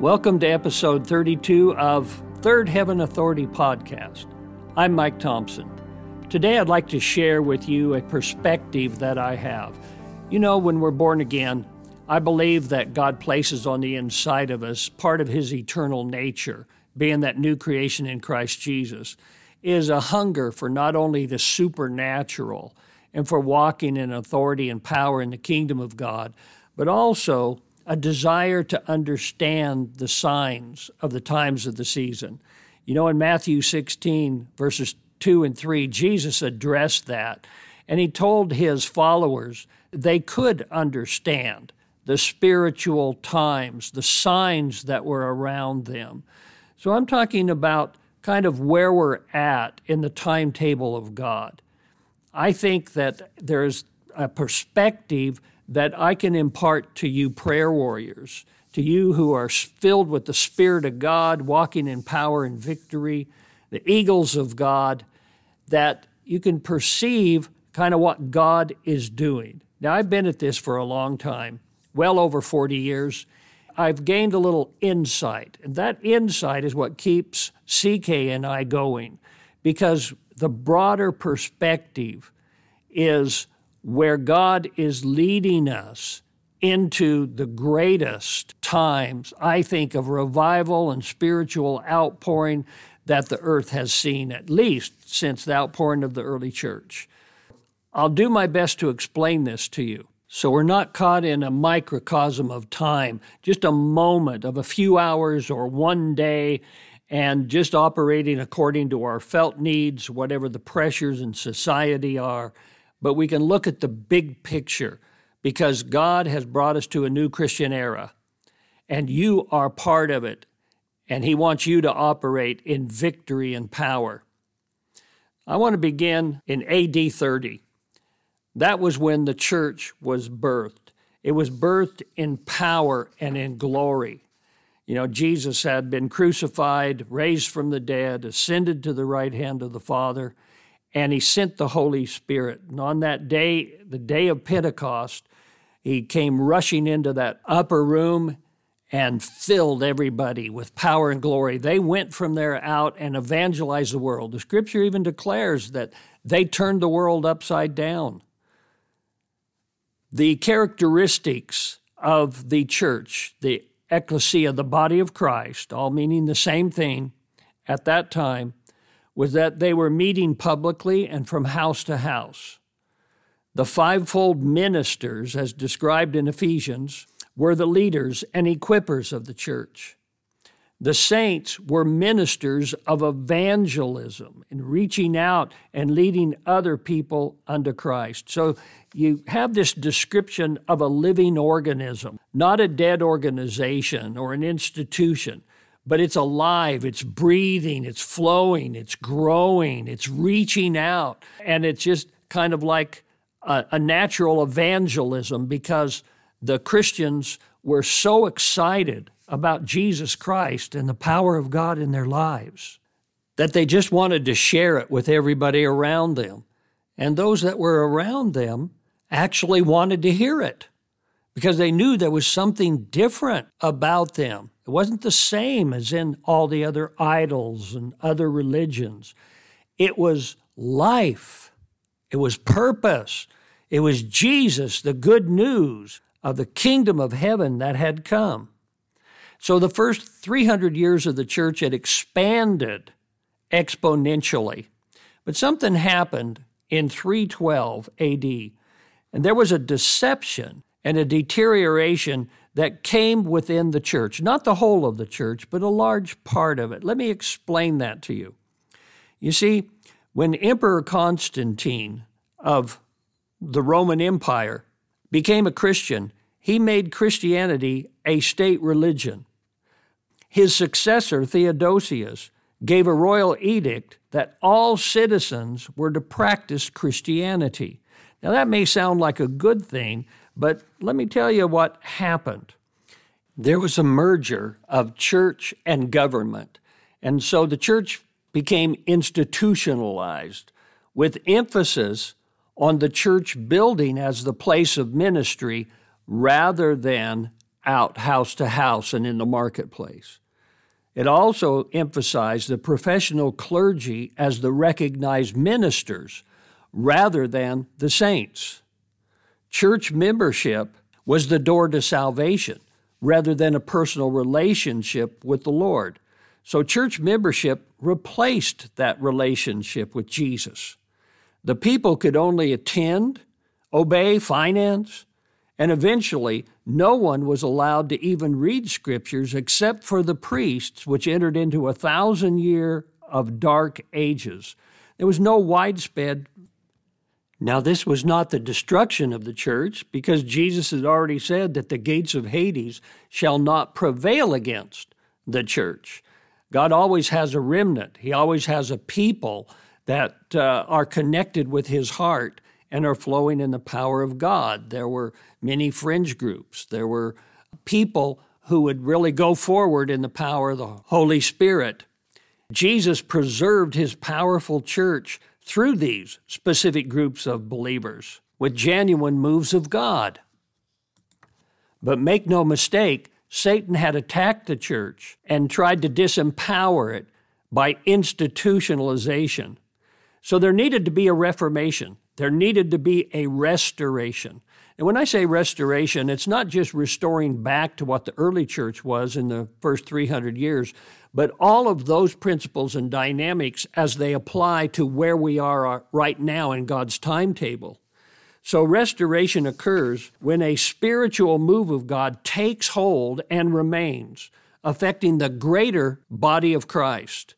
Welcome to episode 32 of Third Heaven Authority podcast. I'm Mike Thompson. Today I'd like to share with you a perspective that I have. You know, when we're born again, I believe that God places on the inside of us part of His eternal nature, being that new creation in Christ Jesus, is a hunger for not only the supernatural and for walking in authority and power in the kingdom of God, but also a desire to understand the signs of the times of the season. You know, in Matthew 16, verses 2 and 3, Jesus addressed that, and he told his followers they could understand the spiritual times, the signs that were around them. So I'm talking about kind of where we're at in the timetable of God. I think that there's a perspective that I can impart to you, prayer warriors, to you who are filled with the Spirit of God, walking in power and victory, the eagles of God, that you can perceive kind of what God is doing. Now, I've been at this for a long time, well over 40 years. I've gained a little insight, and that insight is what keeps CK and I going because the broader perspective is where God is leading us into the greatest times, I think, of revival and spiritual outpouring that the earth has seen, at least since the outpouring of the early church. I'll do my best to explain this to you. So we're not caught in a microcosm of time, just a moment of a few hours or one day, and just operating according to our felt needs, whatever the pressures in society are but we can look at the big picture because God has brought us to a new Christian era, and you are part of it, and He wants you to operate in victory and power. I want to begin in AD 30. That was when the church was birthed. It was birthed in power and in glory. You know, Jesus had been crucified, raised from the dead, ascended to the right hand of the Father and he sent the Holy Spirit. And on that day, the day of Pentecost, he came rushing into that upper room and filled everybody with power and glory. They went from there out and evangelized the world. The scripture even declares that they turned the world upside down. The characteristics of the church, the ecclesia, the body of Christ, all meaning the same thing at that time, was that they were meeting publicly and from house to house. The fivefold ministers, as described in Ephesians, were the leaders and equippers of the church. The saints were ministers of evangelism in reaching out and leading other people unto Christ. So you have this description of a living organism, not a dead organization or an institution but it's alive, it's breathing, it's flowing, it's growing, it's reaching out. And it's just kind of like a, a, natural evangelism because the Christians were so excited about Jesus Christ and the power of God in their lives that they just wanted to share it with everybody around them. And those that were around them actually wanted to hear it because they knew there was something different about them. It wasn't the same as in all the other idols and other religions. It was life, it was purpose, it was Jesus, the good news of the kingdom of heaven that had come. So the first 300 years of the church had expanded exponentially. But something happened in 312 AD, and there was a deception and a deterioration that came within the church, not the whole of the church, but a large part of it. Let me explain that to you. You see, when Emperor Constantine of the Roman Empire became a Christian, he made Christianity a state religion. His successor, Theodosius, gave a royal edict that all citizens were to practice Christianity. Now, that may sound like a good thing, but let me tell you what happened. There was a merger of church and government. And so the church became institutionalized with emphasis on the church building as the place of ministry rather than out house to house and in the marketplace. It also emphasized the professional clergy as the recognized ministers rather than the saints. Church membership was the door to salvation rather than a personal relationship with the Lord. So, church membership replaced that relationship with Jesus. The people could only attend, obey, finance, and eventually, no one was allowed to even read scriptures except for the priests, which entered into a thousand year of dark ages. There was no widespread. Now, this was not the destruction of the church, because Jesus had already said that the gates of Hades shall not prevail against the church. God always has a remnant, He always has a people that uh, are connected with His heart and are flowing in the power of God. There were many fringe groups. There were people who would really go forward in the power of the Holy Spirit. Jesus preserved his powerful church through these specific groups of believers with genuine moves of God. But make no mistake, Satan had attacked the church and tried to disempower it by institutionalization. So there needed to be a reformation. There needed to be a restoration. And when I say restoration, it's not just restoring back to what the early church was in the first 300 years, but all of those principles and dynamics as they apply to where we are uh, right now in God's timetable. So, restoration occurs when a spiritual move of God takes hold and remains, affecting the greater body of Christ.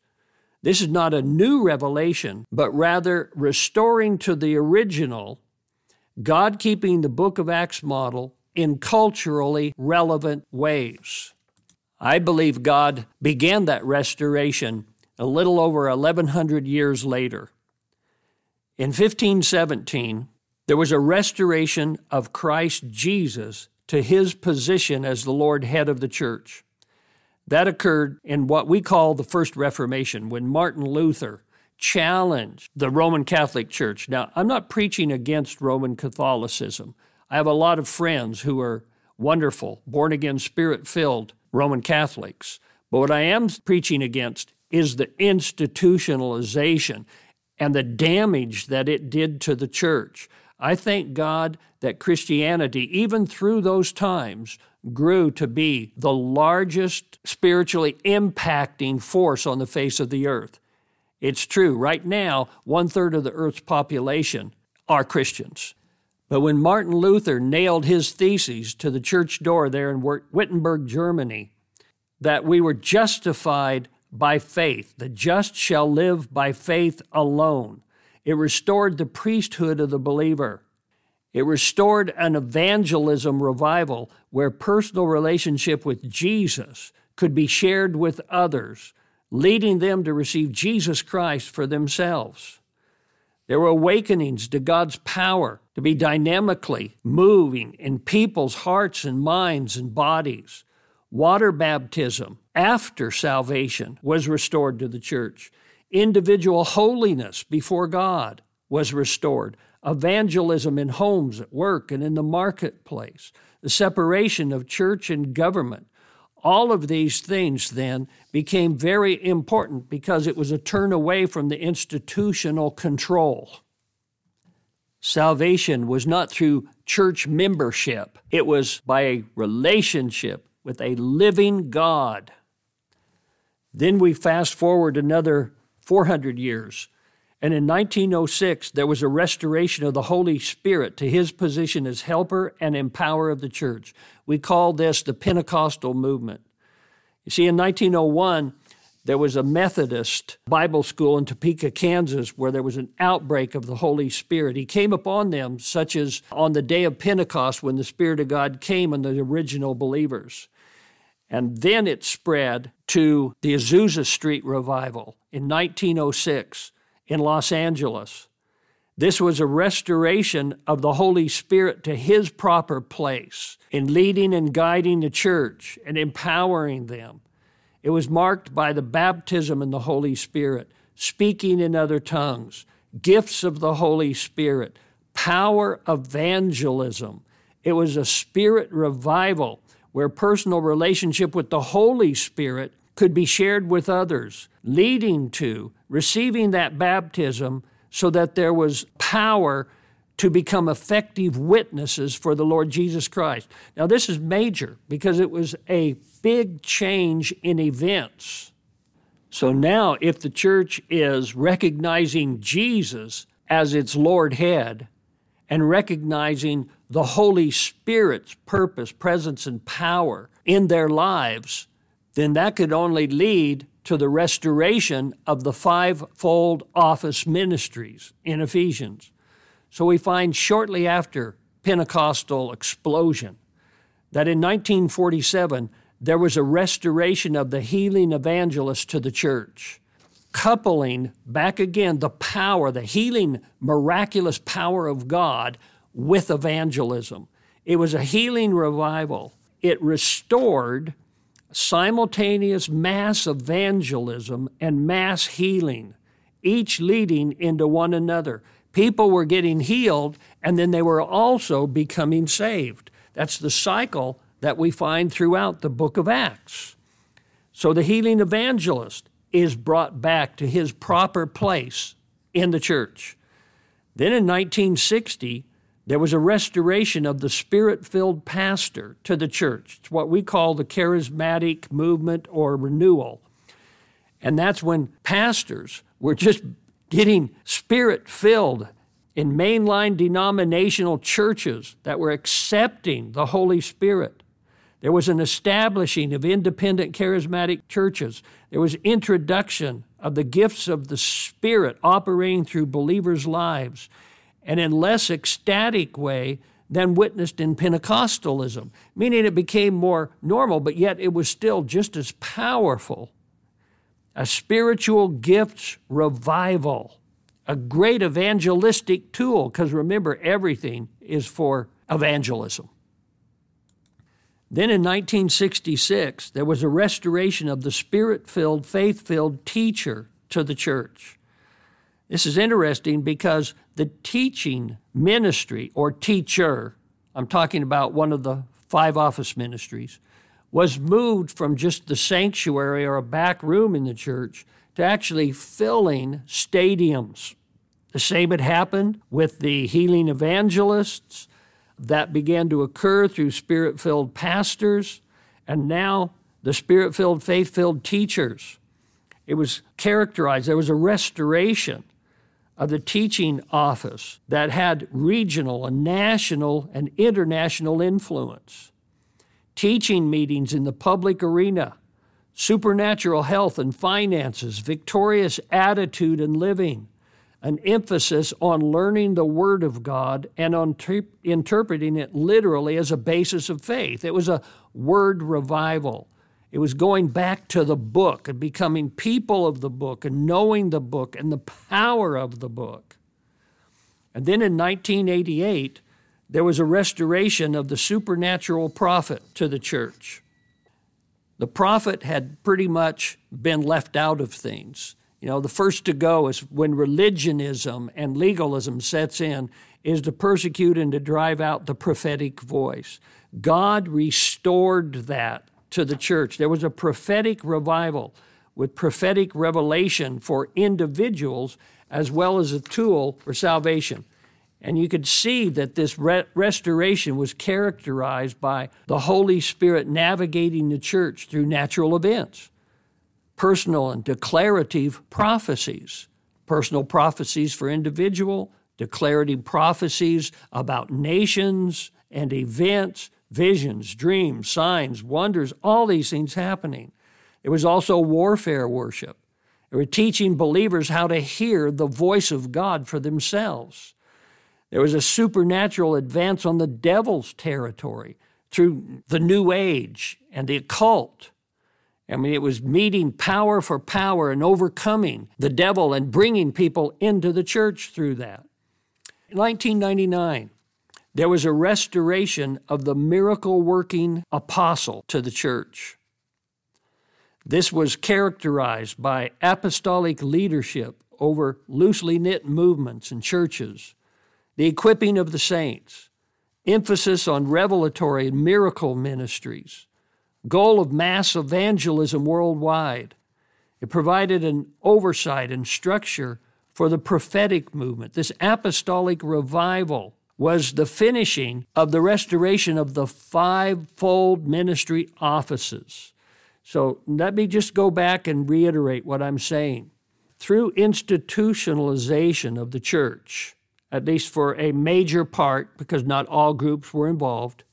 This is not a new revelation, but rather restoring to the original, God keeping the book of Acts model in culturally relevant ways. I believe God began that restoration a little over 1100 years later. In 1517, there was a restoration of Christ Jesus to his position as the Lord head of the church. That occurred in what we call the First Reformation, when Martin Luther challenged the Roman Catholic Church. Now, I'm not preaching against Roman Catholicism. I have a lot of friends who are wonderful, born again, spirit filled Roman Catholics. But what I am preaching against is the institutionalization and the damage that it did to the church. I thank God that Christianity, even through those times, grew to be the largest spiritually impacting force on the face of the earth. It's true. Right now, one third of the earth's population are Christians. But when Martin Luther nailed his theses to the church door there in Wittenberg, Germany, that we were justified by faith, the just shall live by faith alone, it restored the priesthood of the believer. It restored an evangelism revival where personal relationship with Jesus could be shared with others, leading them to receive Jesus Christ for themselves. There were awakenings to God's power to be dynamically moving in people's hearts and minds and bodies. Water baptism after salvation was restored to the church. Individual holiness before God was restored evangelism in homes, at work, and in the marketplace, the separation of church and government. All of these things then became very important because it was a turn away from the institutional control. Salvation was not through church membership, it was by a relationship with a living God. Then we fast forward another 400 years and in 1906, there was a restoration of the Holy Spirit to his position as helper and empower of the church. We call this the Pentecostal movement. You see, in 1901, there was a Methodist Bible school in Topeka, Kansas, where there was an outbreak of the Holy Spirit. He came upon them, such as on the day of Pentecost when the Spirit of God came on the original believers. And then it spread to the Azusa Street revival in 1906 in Los Angeles. This was a restoration of the Holy Spirit to his proper place in leading and guiding the church and empowering them. It was marked by the baptism in the Holy Spirit, speaking in other tongues, gifts of the Holy Spirit, power evangelism. It was a spirit revival where personal relationship with the Holy Spirit could be shared with others, leading to receiving that baptism so that there was power to become effective witnesses for the Lord Jesus Christ. Now, this is major because it was a big change in events. So now, if the church is recognizing Jesus as its Lord head and recognizing the Holy Spirit's purpose, presence, and power in their lives, then that could only lead to the restoration of the fivefold office ministries in Ephesians. So we find shortly after Pentecostal explosion that in 1947 there was a restoration of the healing evangelist to the church, coupling back again the power, the healing, miraculous power of God with evangelism. It was a healing revival. It restored simultaneous mass evangelism and mass healing, each leading into one another. People were getting healed, and then they were also becoming saved. That's the cycle that we find throughout the book of Acts. So the healing evangelist is brought back to his proper place in the church. Then in 1960, there was a restoration of the spirit filled pastor to the church. It's what we call the charismatic movement or renewal. And that's when pastors were just getting spirit filled in mainline denominational churches that were accepting the Holy Spirit. There was an establishing of independent charismatic churches. There was introduction of the gifts of the Spirit operating through believers' lives and in less ecstatic way than witnessed in Pentecostalism, meaning it became more normal, but yet it was still just as powerful a spiritual gifts revival, a great evangelistic tool, because remember, everything is for evangelism. Then in 1966, there was a restoration of the spirit filled, faith filled teacher to the church. This is interesting because the teaching ministry or teacher, I'm talking about one of the five office ministries, was moved from just the sanctuary or a back room in the church to actually filling stadiums. The same had happened with the healing evangelists that began to occur through spirit filled pastors, and now the spirit filled, faith filled teachers. It was characterized, there was a restoration of the teaching office that had regional and national and international influence teaching meetings in the public arena, supernatural health and finances, victorious attitude and living, an emphasis on learning the Word of God and on ter- interpreting it literally as a basis of faith. It was a word revival. It was going back to the book and becoming people of the book and knowing the book and the power of the book. And then in 1988, there was a restoration of the supernatural prophet to the church. The prophet had pretty much been left out of things. You know, the first to go is when religionism and legalism sets in, is to persecute and to drive out the prophetic voice. God restored that to the church. There was a prophetic revival with prophetic revelation for individuals as well as a tool for salvation. And you could see that this re- restoration was characterized by the Holy Spirit navigating the church through natural events, personal and declarative prophecies, personal prophecies for individual, declarative prophecies about nations and events, visions, dreams, signs, wonders, all these things happening. It was also warfare worship. They were teaching believers how to hear the voice of God for themselves. There was a supernatural advance on the devil's territory through the New Age and the occult. I mean, it was meeting power for power and overcoming the devil and bringing people into the church through that. In 1999, there was a restoration of the miracle working apostle to the church. This was characterized by apostolic leadership over loosely knit movements and churches the equipping of the saints, emphasis on revelatory and miracle ministries, goal of mass evangelism worldwide. It provided an oversight and structure for the prophetic movement. This apostolic revival was the finishing of the restoration of the fivefold ministry offices. So let me just go back and reiterate what I'm saying. Through institutionalization of the church, at least for a major part, because not all groups were involved,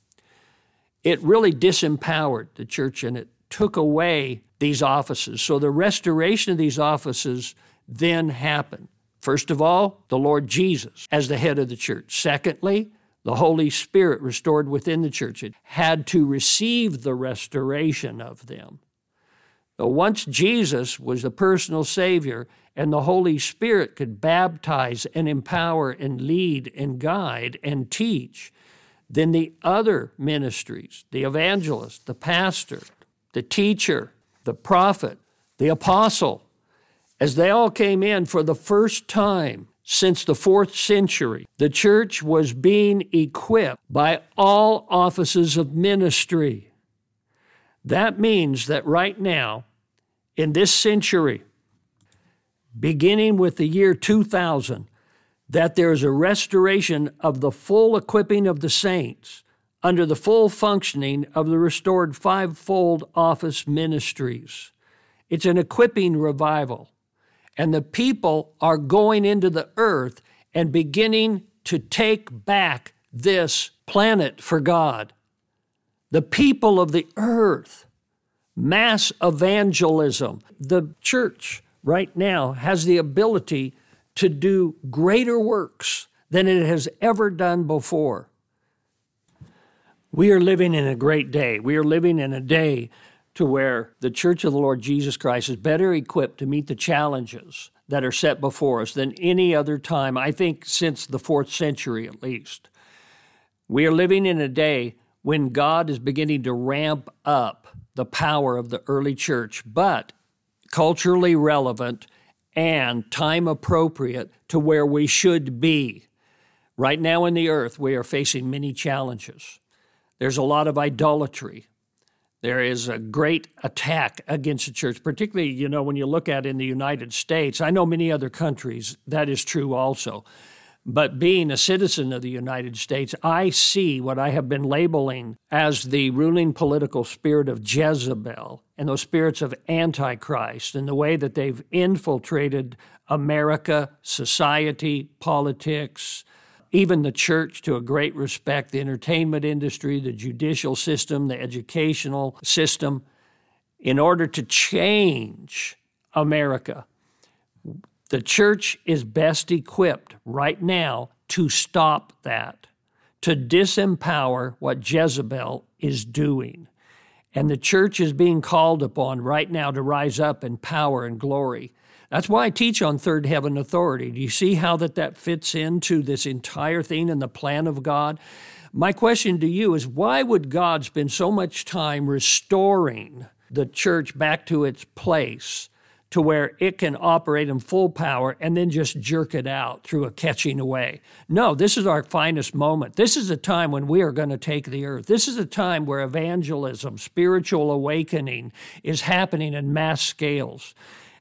it really disempowered the church and it took away these offices. So the restoration of these offices then happened. First of all, the Lord Jesus as the head of the church. Secondly, the Holy Spirit restored within the church. It had to receive the restoration of them. But once Jesus was the personal Savior and the Holy Spirit could baptize and empower and lead and guide and teach, then the other ministries, the evangelist, the pastor, the teacher, the prophet, the apostle, as they all came in for the first time since the fourth century, the church was being equipped by all offices of ministry. That means that right now, in this century, beginning with the year 2000, that there is a restoration of the full equipping of the saints under the full functioning of the restored fivefold office ministries. It's an equipping revival. And the people are going into the earth and beginning to take back this planet for God. The people of the earth, mass evangelism. The church right now has the ability to do greater works than it has ever done before. We are living in a great day. We are living in a day to where the Church of the Lord Jesus Christ is better equipped to meet the challenges that are set before us than any other time, I think, since the fourth century at least. We are living in a day when God is beginning to ramp up the power of the early church, but culturally relevant and time appropriate to where we should be. Right now in the earth, we are facing many challenges. There's a lot of idolatry. There is a great attack against the church, particularly, you know, when you look at in the United States. I know many other countries that is true also. But being a citizen of the United States, I see what I have been labeling as the ruling political spirit of Jezebel and those spirits of Antichrist and the way that they've infiltrated America, society, politics, even the church to a great respect, the entertainment industry, the judicial system, the educational system, in order to change America. The church is best equipped right now to stop that, to disempower what Jezebel is doing. And the church is being called upon right now to rise up in power and glory. That's why I teach on third heaven authority. Do you see how that that fits into this entire thing and the plan of God? My question to you is why would God spend so much time restoring the church back to its place to where it can operate in full power and then just jerk it out through a catching away? No, this is our finest moment. This is a time when we are going to take the earth. This is a time where evangelism, spiritual awakening is happening in mass scales.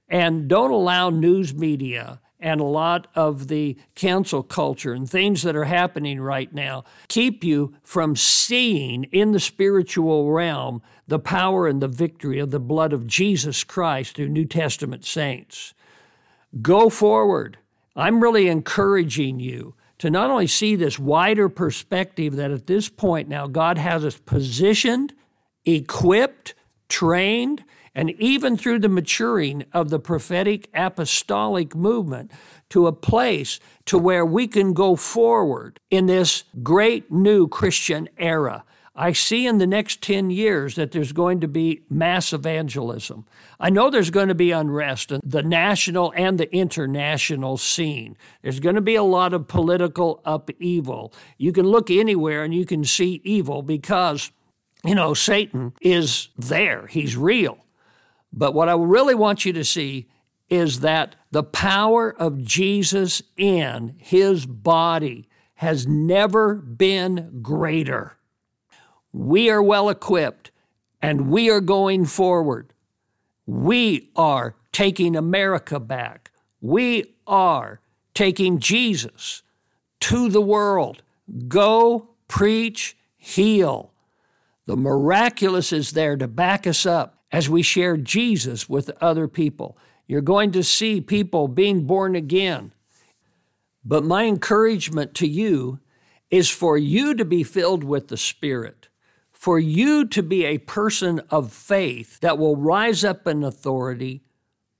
And don't allow news media and a lot of the cancel culture and things that are happening right now keep you from seeing in the spiritual realm the power and the victory of the blood of Jesus Christ through New Testament saints. Go forward. I'm really encouraging you to not only see this wider perspective that at this point now God has us positioned, equipped, trained, and even through the maturing of the prophetic apostolic movement to a place to where we can go forward in this great new Christian era. I see in the next 10 years that there's going to be mass evangelism. I know there's going to be unrest in the national and the international scene. There's going to be a lot of political upheaval. You can look anywhere and you can see evil because, you know, Satan is there, he's real. But what I really want you to see is that the power of Jesus in his body has never been greater. We are well equipped and we are going forward. We are taking America back. We are taking Jesus to the world. Go, preach, heal. The miraculous is there to back us up as we share Jesus with other people. You're going to see people being born again. But my encouragement to you is for you to be filled with the Spirit, for you to be a person of faith that will rise up in authority,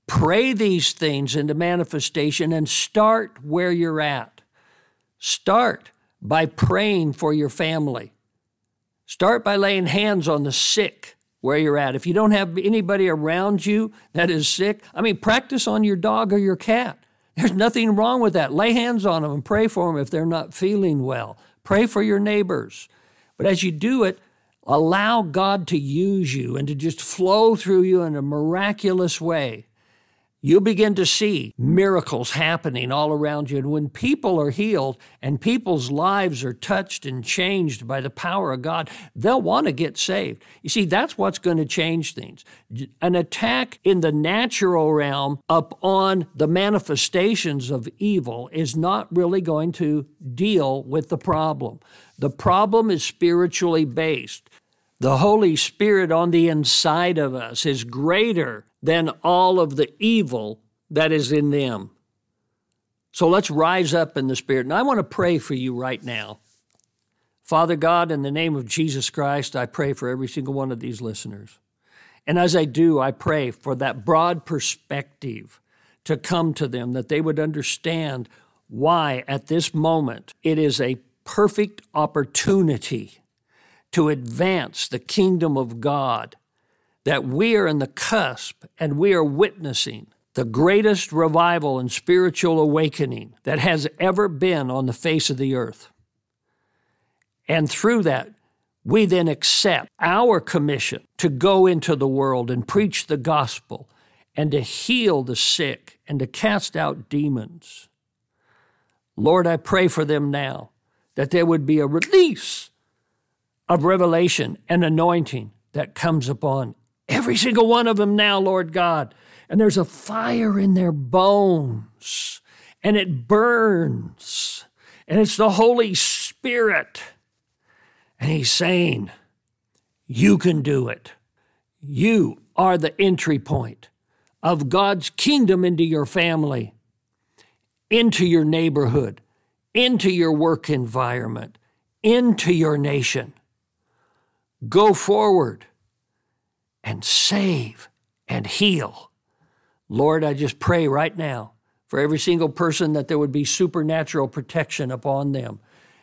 pray these things into manifestation, and start where you're at. Start by praying for your family. Start by laying hands on the sick where you're at. If you don't have anybody around you that is sick, I mean, practice on your dog or your cat. There's nothing wrong with that. Lay hands on them and pray for them if they're not feeling well. Pray for your neighbors. But as you do it, allow God to use you and to just flow through you in a miraculous way you'll begin to see miracles happening all around you. And when people are healed and people's lives are touched and changed by the power of God, they'll want to get saved. You see, that's what's going to change things. An attack in the natural realm upon the manifestations of evil is not really going to deal with the problem. The problem is spiritually based. The Holy Spirit on the inside of us is greater than all of the evil that is in them. So let's rise up in the Spirit. And I want to pray for you right now. Father God, in the name of Jesus Christ, I pray for every single one of these listeners. And as I do, I pray for that broad perspective to come to them, that they would understand why at this moment it is a perfect opportunity to advance the kingdom of God that we are in the cusp and we are witnessing the greatest revival and spiritual awakening that has ever been on the face of the earth. And through that, we then accept our commission to go into the world and preach the gospel and to heal the sick and to cast out demons. Lord, I pray for them now that there would be a release of revelation and anointing that comes upon Every single one of them now, Lord God. And there's a fire in their bones, and it burns, and it's the Holy Spirit. And He's saying, You can do it. You are the entry point of God's kingdom into your family, into your neighborhood, into your work environment, into your nation. Go forward and save and heal. Lord, I just pray right now for every single person that there would be supernatural protection upon them.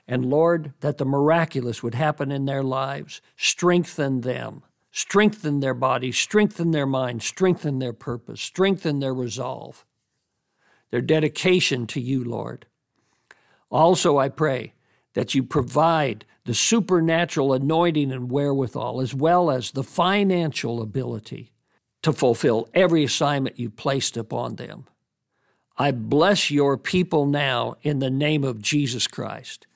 And Lord, that the miraculous would happen in their lives. Strengthen them, strengthen their bodies, strengthen their minds, strengthen their purpose, strengthen their resolve, their dedication to you, Lord. Also, I pray that you provide the supernatural anointing and wherewithal, as well as the financial ability to fulfill every assignment you placed upon them. I bless your people now in the name of Jesus Christ.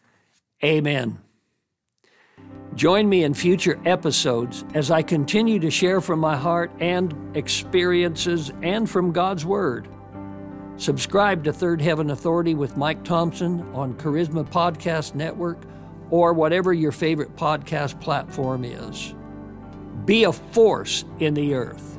Amen. Join me in future episodes as I continue to share from my heart and experiences and from God's Word. Subscribe to Third Heaven Authority with Mike Thompson on Charisma Podcast Network or whatever your favorite podcast platform is. Be a force in the earth.